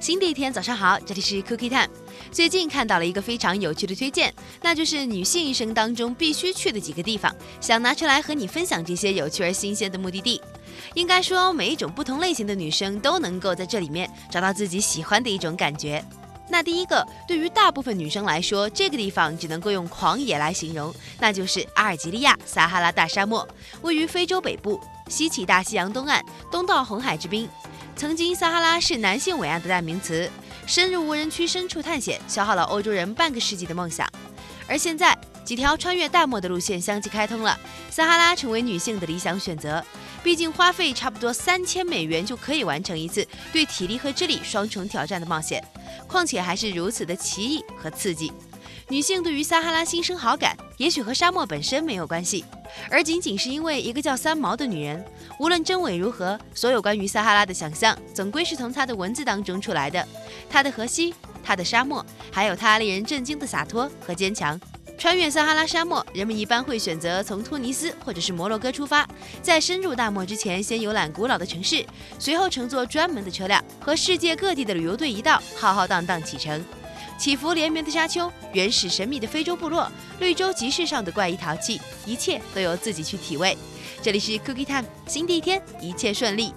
新的一天，早上好，这里是 Cookie Time。最近看到了一个非常有趣的推荐，那就是女性一生当中必须去的几个地方，想拿出来和你分享这些有趣而新鲜的目的地。应该说，每一种不同类型的女生都能够在这里面找到自己喜欢的一种感觉。那第一个，对于大部分女生来说，这个地方只能够用狂野来形容，那就是阿尔及利亚撒哈拉大沙漠，位于非洲北部，西起大西洋东岸，东到红海之滨。曾经，撒哈拉是男性伟岸的代名词。深入无人区深处探险，消耗了欧洲人半个世纪的梦想。而现在，几条穿越大漠的路线相继开通了，撒哈拉成为女性的理想选择。毕竟，花费差不多三千美元就可以完成一次对体力和智力双重挑战的冒险，况且还是如此的奇异和刺激。女性对于撒哈拉心生好感，也许和沙漠本身没有关系，而仅仅是因为一个叫三毛的女人。无论真伪如何，所有关于撒哈拉的想象，总归是从她的文字当中出来的。她的河西，她的沙漠，还有她令人震惊的洒脱和坚强。穿越撒哈拉沙漠，人们一般会选择从突尼斯或者是摩洛哥出发，在深入大漠之前，先游览古老的城市，随后乘坐专门的车辆，和世界各地的旅游队一道，浩浩荡荡启程。起伏连绵的沙丘，原始神秘的非洲部落，绿洲集市上的怪异陶器，一切都由自己去体味。这里是 Cookie Time，新的一天，一切顺利。